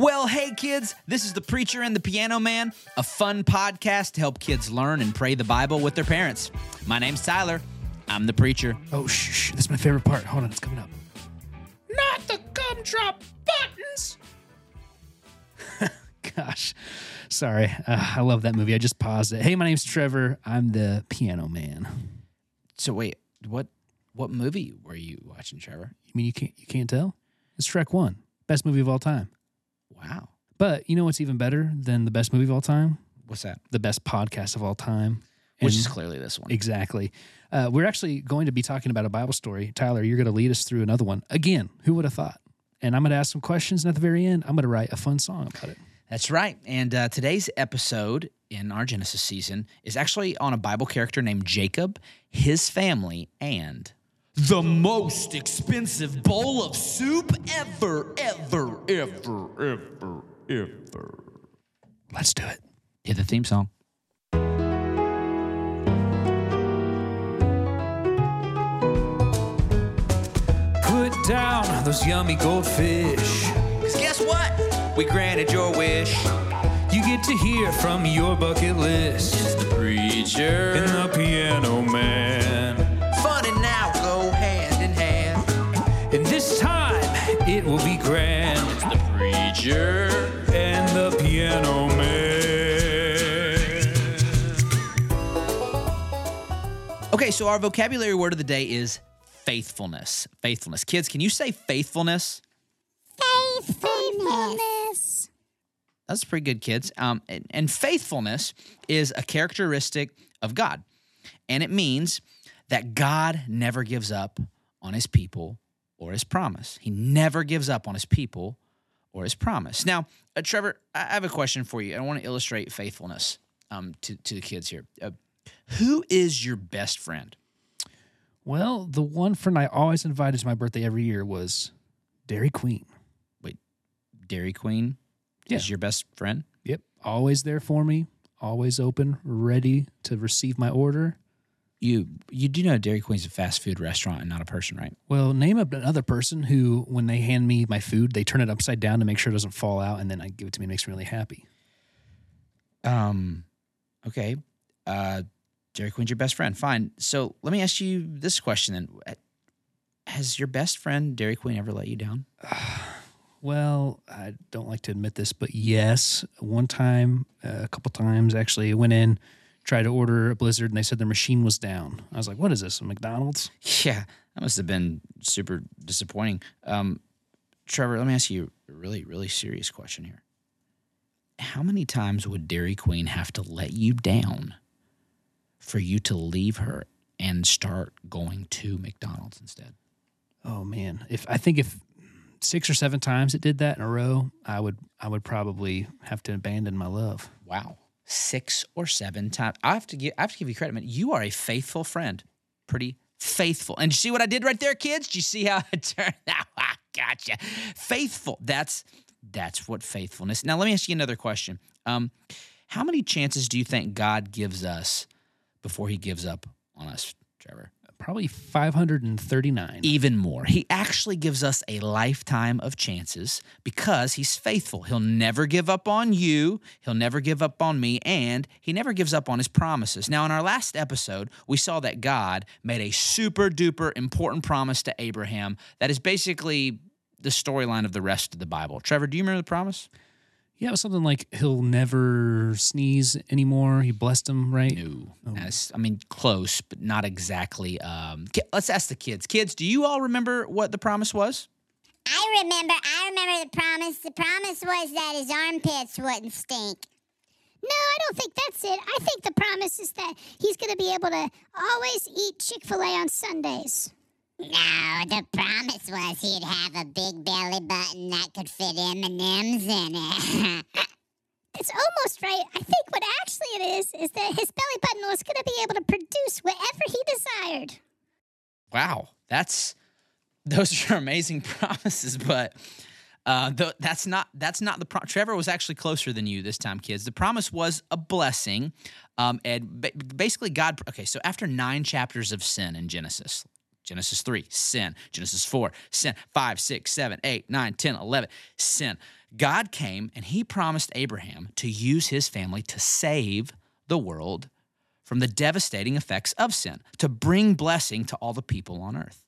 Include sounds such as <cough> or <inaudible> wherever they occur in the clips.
Well, hey kids, this is The Preacher and the Piano Man, a fun podcast to help kids learn and pray the Bible with their parents. My name's Tyler. I'm the preacher. Oh, shh, shh. That's my favorite part. Hold on, it's coming up. Not the gumdrop buttons. <laughs> Gosh, sorry. Uh, I love that movie. I just paused it. Hey, my name's Trevor. I'm the piano man. So wait, what what movie were you watching, Trevor? You mean you can't you can't tell? It's Shrek One, best movie of all time. Wow. But you know what's even better than the best movie of all time? What's that? The best podcast of all time. Which And- is clearly this one. Exactly. Uh, we're actually going to be talking about a Bible story. Tyler, you're going to lead us through another one. Again, who would have thought? And I'm going to ask some questions, and at the very end, I'm going to write a fun song about it. That's right. And uh, today's episode in our Genesis season is actually on a Bible character named Jacob, his family, and the most expensive bowl of soup ever, ever, ever, ever, ever. Let's do it. Hit the theme song. Put down those yummy goldfish. Because guess what? We granted your wish. You get to hear from your bucket list. It's The preacher. And the piano man. This time it will be grand. The preacher. And the piano man. Okay, so our vocabulary word of the day is faithfulness. Faithfulness. Kids, can you say faithfulness? Faithfulness. That's pretty good, kids. Um, and, and faithfulness is a characteristic of God. And it means that God never gives up on his people or his promise. He never gives up on his people or his promise. Now, uh, Trevor, I have a question for you. I want to illustrate faithfulness um, to, to the kids here. Uh, who is your best friend? Well, the one friend I always invited to my birthday every year was Dairy Queen. Wait, Dairy Queen Yeah. is your best friend? Yep. Always there for me, always open, ready to receive my order. You you do know Dairy Queen's a fast food restaurant and not a person, right? Well, name up another person who, when they hand me my food, they turn it upside down to make sure it doesn't fall out, and then I give it to me. It makes me really happy. Um, okay. Uh, Dairy Queen's your best friend. Fine. So let me ask you this question then: Uh, Has your best friend Dairy Queen ever let you down? <sighs> Well, I don't like to admit this, but yes, one time, uh, a couple times actually, I went in, tried to order a Blizzard, and they said their machine was down. I was like, "What is this? A McDonald's?" Yeah, that must have been super disappointing. Um, Trevor, let me ask you a really, really serious question here. How many times would Dairy Queen have to let you down for you to leave her and start going to McDonald's instead? Oh man, if I think if six or seven times it did that in a row, I would I would probably have to abandon my love. Wow, six or seven times. I have to give. I have to give you credit, man. You are a faithful friend. Pretty faithful. And you see what I did right there, kids? Do you see how it <laughs> turned out? I <laughs> gotcha. Faithful. That's that's what faithfulness. Now let me ask you another question. Um, how many chances do you think God gives us before He gives up on us, Trevor? Probably five hundred and thirty nine. even more. He actually gives us a lifetime of chances because he's faithful. He'll never give up on you, he'll never give up on me, and he never gives up on his promises. Now, in our last episode, we saw that God made a super duper important promise to Abraham that is basically the storyline of the rest of the Bible. Trevor, do you remember the promise? Yeah, it was something like he'll never sneeze anymore. He blessed him, right? No. As- I mean, close, but not exactly. Um, let's ask the kids. Kids, do you all remember what the promise was? I remember. I remember the promise. The promise was that his armpits wouldn't stink. No, I don't think that's it. I think the promise is that he's going to be able to always eat Chick fil A on Sundays. No, the promise was he'd have a big belly button that could fit M&Ms in it. <laughs> It's almost right. I think what actually it is is that his belly button was going to be able to produce whatever he desired. Wow, that's those are amazing <laughs> promises, but uh, th- that's not that's not the pro- Trevor was actually closer than you this time, kids. The promise was a blessing, um, and ba- basically God. Okay, so after nine chapters of sin in Genesis. Genesis 3, sin. Genesis 4, sin. 5, 6, 7, 8, 9, 10, 11, sin. God came and he promised Abraham to use his family to save the world from the devastating effects of sin, to bring blessing to all the people on earth.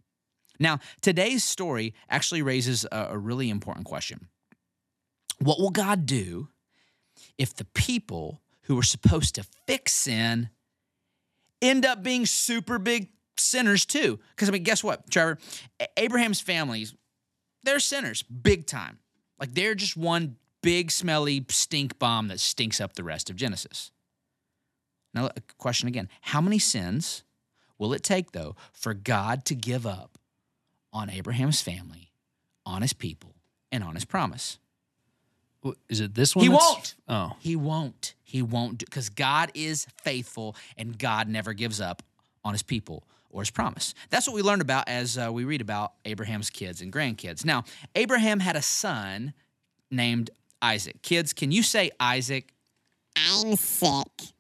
Now, today's story actually raises a, a really important question. What will God do if the people who were supposed to fix sin end up being super big sinners too? Because, I mean, guess what, Trevor? Abraham's families, they're sinners, big time. Like they're just one big, smelly stink bomb that stinks up the rest of Genesis. Now, a question again How many sins will it take, though, for God to give up on Abraham's family, on his people, and on his promise? Is it this one? He won't. Oh, He won't. He won't do because God is faithful and God never gives up on his people or his promise. That's what we learned about as uh, we read about Abraham's kids and grandkids. Now, Abraham had a son named Isaac. Kids, can you say Isaac? I'm sick.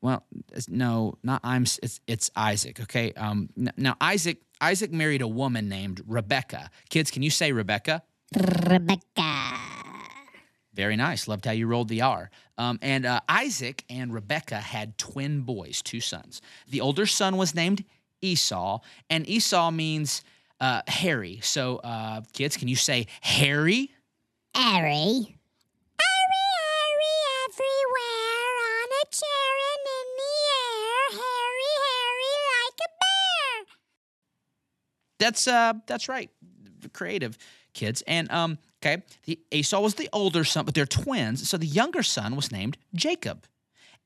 Well, no, not I'm. It's, it's Isaac. Okay. Um. Now Isaac Isaac married a woman named Rebecca. Kids, can you say Rebecca? Rebecca. Very nice. Loved how you rolled the R. Um, and uh, Isaac and Rebecca had twin boys, two sons. The older son was named Esau, and Esau means uh, hairy. So, uh, kids, can you say hairy? Harry. everywhere on a chair and in the air. Harry, Harry, like a bear. That's uh, that's right. Creative kids. And um, okay, the Esau was the older son, but they're twins. So the younger son was named Jacob,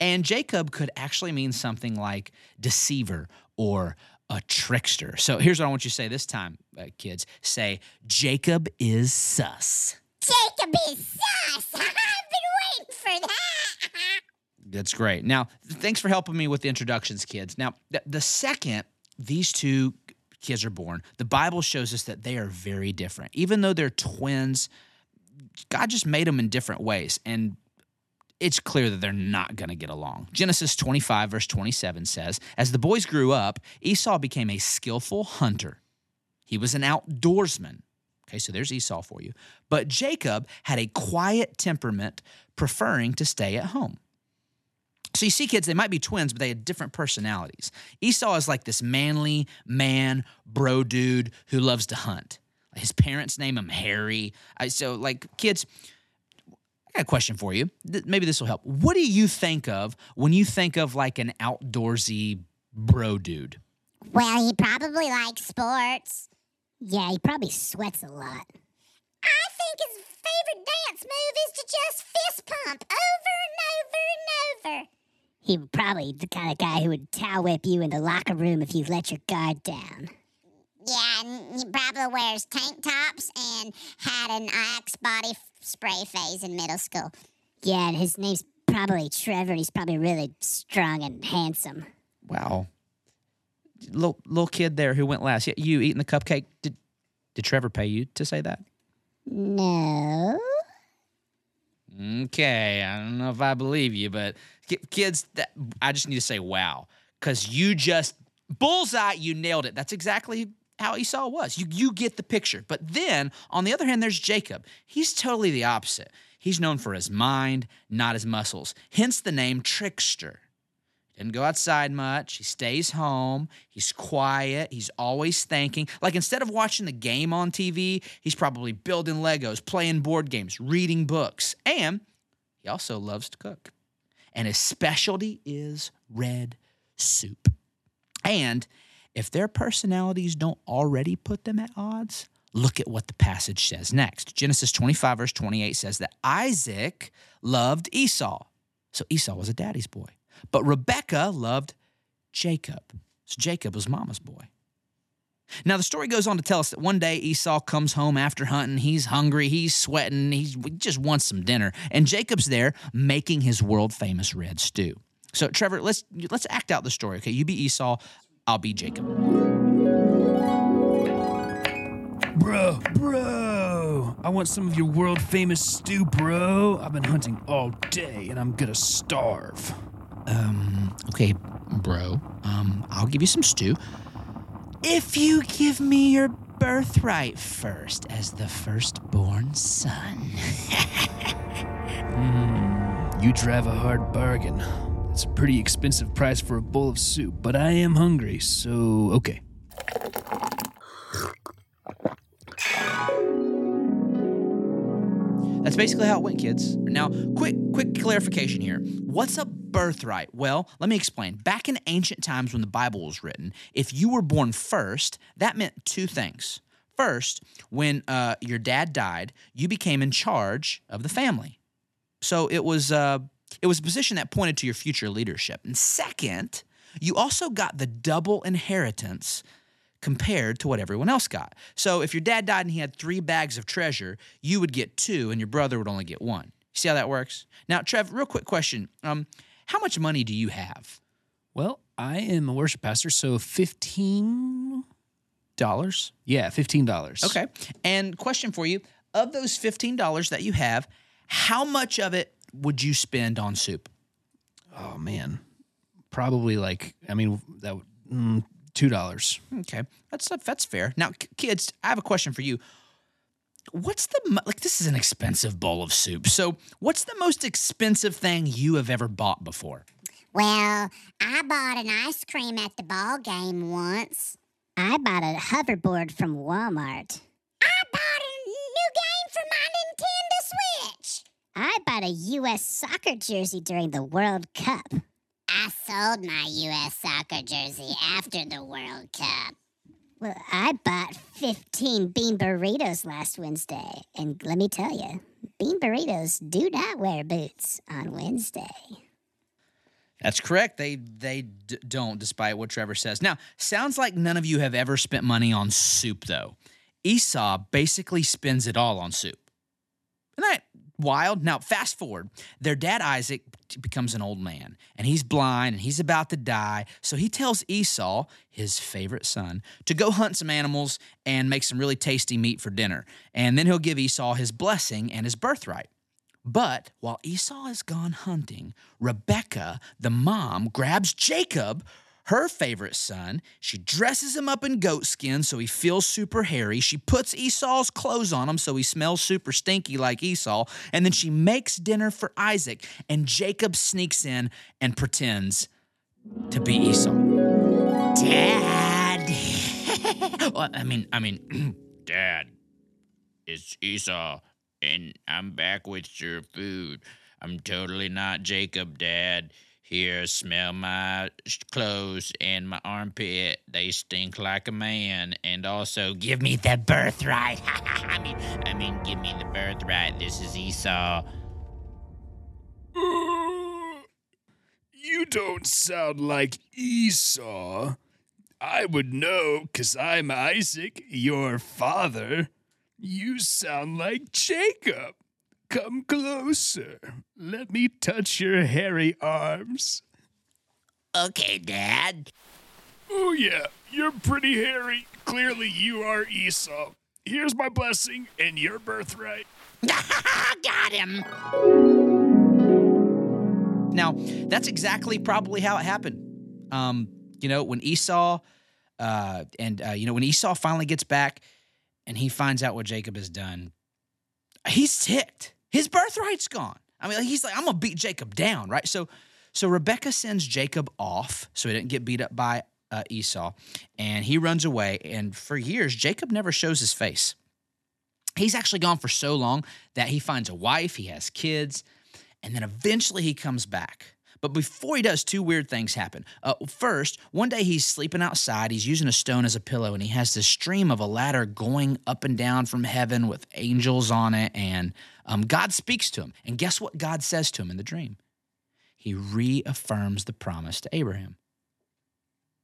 and Jacob could actually mean something like deceiver or a trickster. So here's what I want you to say this time, uh, kids. Say Jacob is sus. Jacob is sus. <laughs> I've been waiting for that. <laughs> That's great. Now, thanks for helping me with the introductions, kids. Now, th- the second these two kids are born, the Bible shows us that they are very different. Even though they're twins, God just made them in different ways. And it's clear that they're not going to get along. Genesis 25, verse 27 says As the boys grew up, Esau became a skillful hunter, he was an outdoorsman. Okay, so there's Esau for you. But Jacob had a quiet temperament, preferring to stay at home. So you see, kids, they might be twins, but they had different personalities. Esau is like this manly man, bro dude who loves to hunt. His parents name him Harry. So, like, kids, I got a question for you. Maybe this will help. What do you think of when you think of like an outdoorsy bro dude? Well, he probably likes sports. Yeah, he probably sweats a lot. I think his favorite dance move is to just fist pump over and over and over. He probably the kind of guy who would towel whip you in the locker room if you let your guard down. Yeah, and he probably wears tank tops and had an Axe body f- spray phase in middle school. Yeah, and his name's probably Trevor. and He's probably really strong and handsome. Wow. Little, little kid there who went last. Yeah, you eating the cupcake. Did, did Trevor pay you to say that? No. Okay, I don't know if I believe you, but kids, that, I just need to say wow because you just bullseye, you nailed it. That's exactly how Esau was. You you get the picture. But then on the other hand, there's Jacob. He's totally the opposite. He's known for his mind, not his muscles. Hence the name trickster. Doesn't go outside much. He stays home. He's quiet. He's always thinking. Like instead of watching the game on TV, he's probably building Legos, playing board games, reading books. And he also loves to cook. And his specialty is red soup. And if their personalities don't already put them at odds, look at what the passage says next. Genesis 25, verse 28 says that Isaac loved Esau. So Esau was a daddy's boy. But Rebekah loved Jacob. So Jacob was mama's boy. Now, the story goes on to tell us that one day Esau comes home after hunting. He's hungry, he's sweating, he's, he just wants some dinner. And Jacob's there making his world famous red stew. So, Trevor, let's, let's act out the story, okay? You be Esau, I'll be Jacob. bro, bro, I want some of your world famous stew, bro. I've been hunting all day and I'm gonna starve. Um, okay, bro. Um, I'll give you some stew. If you give me your birthright first as the firstborn son. <laughs> You drive a hard bargain. It's a pretty expensive price for a bowl of soup, but I am hungry, so okay. That's basically how it went, kids. Now, quick quick clarification here. What's a birthright? Well, let me explain. Back in ancient times when the Bible was written, if you were born first, that meant two things. First, when uh, your dad died, you became in charge of the family. So it was uh, it was a position that pointed to your future leadership. And second, you also got the double inheritance compared to what everyone else got. So if your dad died and he had three bags of treasure, you would get two, and your brother would only get one. See how that works? Now, Trev, real quick question: um, How much money do you have? Well, I am a worship pastor, so fifteen Dollars. Yeah, fifteen dollars. Okay. And question for you: Of those fifteen dollars that you have, how much of it would you spend on soup? Oh man, probably like I mean that would- mm, two dollars. Okay, that's that's fair. Now, kids, I have a question for you. What's the like? This is an expensive bowl of soup. So, what's the most expensive thing you have ever bought before? Well, I bought an ice cream at the ball game once. I bought a hoverboard from Walmart. I bought a U.S. soccer jersey during the World Cup. I sold my U.S. soccer jersey after the World Cup. Well, I bought 15 bean burritos last Wednesday. And let me tell you, bean burritos do not wear boots on Wednesday. That's correct. They they d- don't, despite what Trevor says. Now, sounds like none of you have ever spent money on soup, though. Esau basically spends it all on soup. Isn't that wild? Now, fast forward. Their dad Isaac becomes an old man, and he's blind and he's about to die. So he tells Esau, his favorite son, to go hunt some animals and make some really tasty meat for dinner. And then he'll give Esau his blessing and his birthright. But while Esau is gone hunting, Rebecca, the mom, grabs Jacob, her favorite son. She dresses him up in goat skin so he feels super hairy. She puts Esau's clothes on him so he smells super stinky like Esau. And then she makes dinner for Isaac. And Jacob sneaks in and pretends to be Esau. Dad. <laughs> well, I mean, I mean, <clears throat> Dad, it's Esau, and I'm back with your food. I'm totally not Jacob, Dad. Here, smell my clothes and my armpit. They stink like a man. And also, give me the birthright. <laughs> I mean, I mean, give me the birthright. This is Esau. Mm, you don't sound like Esau. I would know because I'm Isaac, your father. You sound like Jacob. Come closer. Let me touch your hairy arms. Okay, Dad. Oh, yeah, you're pretty hairy. Clearly, you are Esau. Here's my blessing and your birthright. <laughs> Got him. Now, that's exactly probably how it happened. Um, you know, when Esau, uh, and uh, you know, when Esau finally gets back and he finds out what Jacob has done, he's ticked. His birthright's gone. I mean, he's like, I'm gonna beat Jacob down, right? So, so Rebecca sends Jacob off so he didn't get beat up by uh, Esau, and he runs away. And for years, Jacob never shows his face. He's actually gone for so long that he finds a wife, he has kids, and then eventually he comes back. But before he does, two weird things happen. Uh, first, one day he's sleeping outside. He's using a stone as a pillow, and he has this stream of a ladder going up and down from heaven with angels on it. And um, God speaks to him. And guess what God says to him in the dream? He reaffirms the promise to Abraham.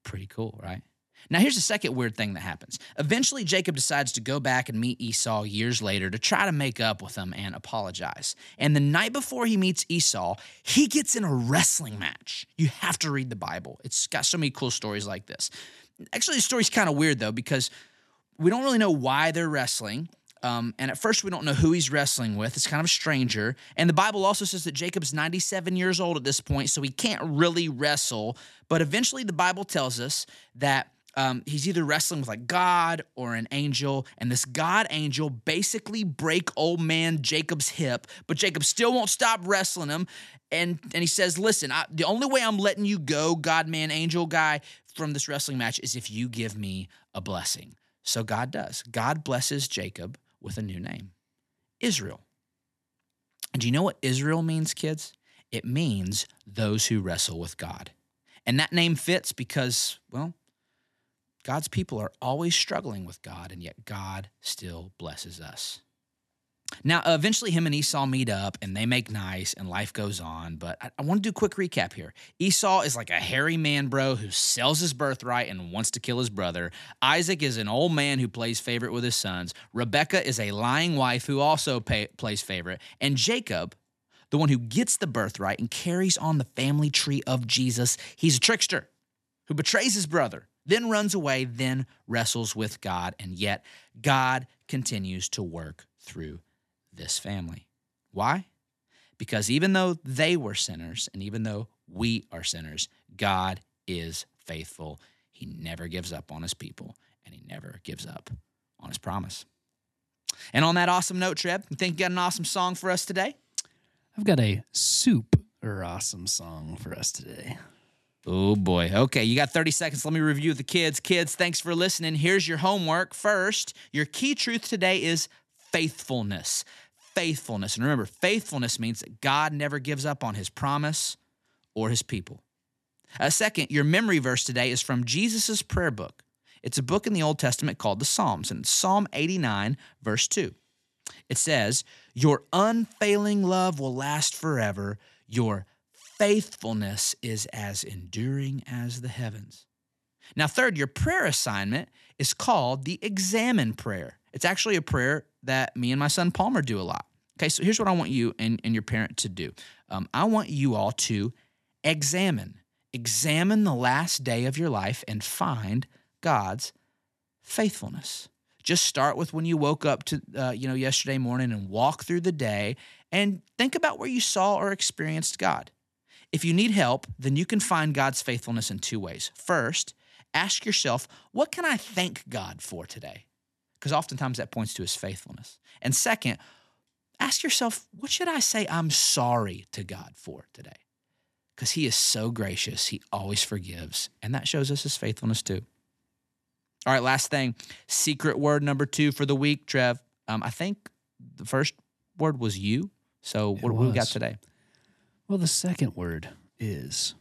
Pretty cool, right? Now, here's the second weird thing that happens. Eventually, Jacob decides to go back and meet Esau years later to try to make up with him and apologize. And the night before he meets Esau, he gets in a wrestling match. You have to read the Bible, it's got so many cool stories like this. Actually, the story's kind of weird, though, because we don't really know why they're wrestling. Um, and at first, we don't know who he's wrestling with. It's kind of a stranger. And the Bible also says that Jacob's 97 years old at this point, so he can't really wrestle. But eventually, the Bible tells us that um, he's either wrestling with like God or an angel, and this God angel basically break old man Jacob's hip, but Jacob still won't stop wrestling him. And and he says, "Listen, I, the only way I'm letting you go, God man angel guy, from this wrestling match is if you give me a blessing." So God does. God blesses Jacob with a new name, Israel. And do you know what Israel means, kids? It means those who wrestle with God. And that name fits because, well, God's people are always struggling with God, and yet God still blesses us. Now, uh, eventually, him and Esau meet up and they make nice, and life goes on. But I, I want to do a quick recap here. Esau is like a hairy man, bro, who sells his birthright and wants to kill his brother. Isaac is an old man who plays favorite with his sons. Rebecca is a lying wife who also pay, plays favorite. And Jacob, the one who gets the birthright and carries on the family tree of Jesus, he's a trickster who betrays his brother, then runs away, then wrestles with God. And yet, God continues to work through this family. Why? Because even though they were sinners and even though we are sinners, God is faithful. He never gives up on his people and he never gives up on his promise. And on that awesome note, Trev, you think you got an awesome song for us today? I've got a super awesome song for us today. Oh boy. Okay, you got 30 seconds. Let me review the kids. Kids, thanks for listening. Here's your homework. First, your key truth today is faithfulness. Faithfulness. And remember, faithfulness means that God never gives up on his promise or his people. Uh, second, your memory verse today is from Jesus' prayer book. It's a book in the Old Testament called the Psalms, and Psalm 89, verse 2. It says, Your unfailing love will last forever. Your faithfulness is as enduring as the heavens. Now, third, your prayer assignment is called the examine prayer. It's actually a prayer that me and my son Palmer do a lot. Okay, so here's what I want you and, and your parent to do um, I want you all to examine, examine the last day of your life and find God's faithfulness. Just start with when you woke up to, uh, you know, yesterday morning and walk through the day and think about where you saw or experienced God. If you need help, then you can find God's faithfulness in two ways. First, ask yourself, what can I thank God for today? Because oftentimes that points to his faithfulness. And second, ask yourself, what should I say I'm sorry to God for today? Because he is so gracious, he always forgives, and that shows us his faithfulness too. All right, last thing, secret word number two for the week, Trev. Um, I think the first word was you. So what, what do we got today? Well, the second word is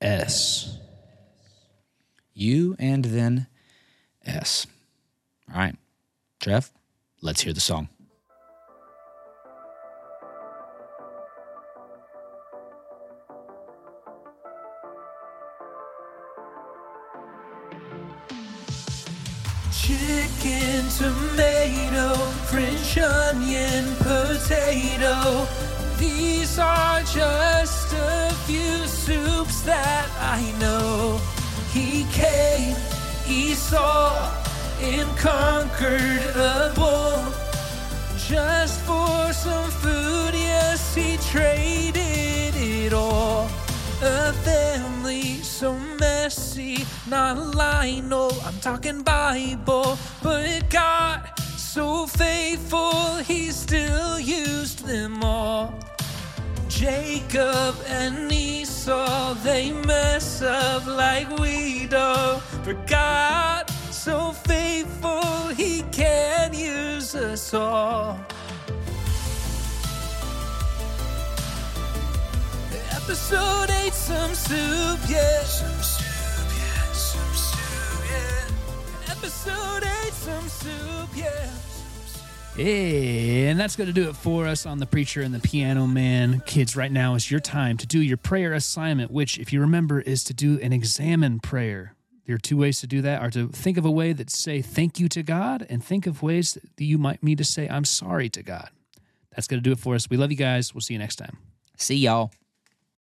S. U and then S. All right, Trev, let's hear the song. That I know. He came, he saw, and conquered a bowl. Just for some food, yes, he traded it all. A family so messy, not Lionel, I'm talking Bible. But God, so faithful, he still used them all. Jacob and Esau, they mess up like we do. But God, so faithful, he can use us all. Episode 8, some soup, yeah. Some soup, yeah. Some soup, yeah. Episode 8, some soup, yeah. And that's going to do it for us on The Preacher and the Piano Man. Kids, right now is your time to do your prayer assignment, which, if you remember, is to do an examine prayer. There are two ways to do that are to think of a way that say thank you to God and think of ways that you might need to say I'm sorry to God. That's going to do it for us. We love you guys. We'll see you next time. See y'all.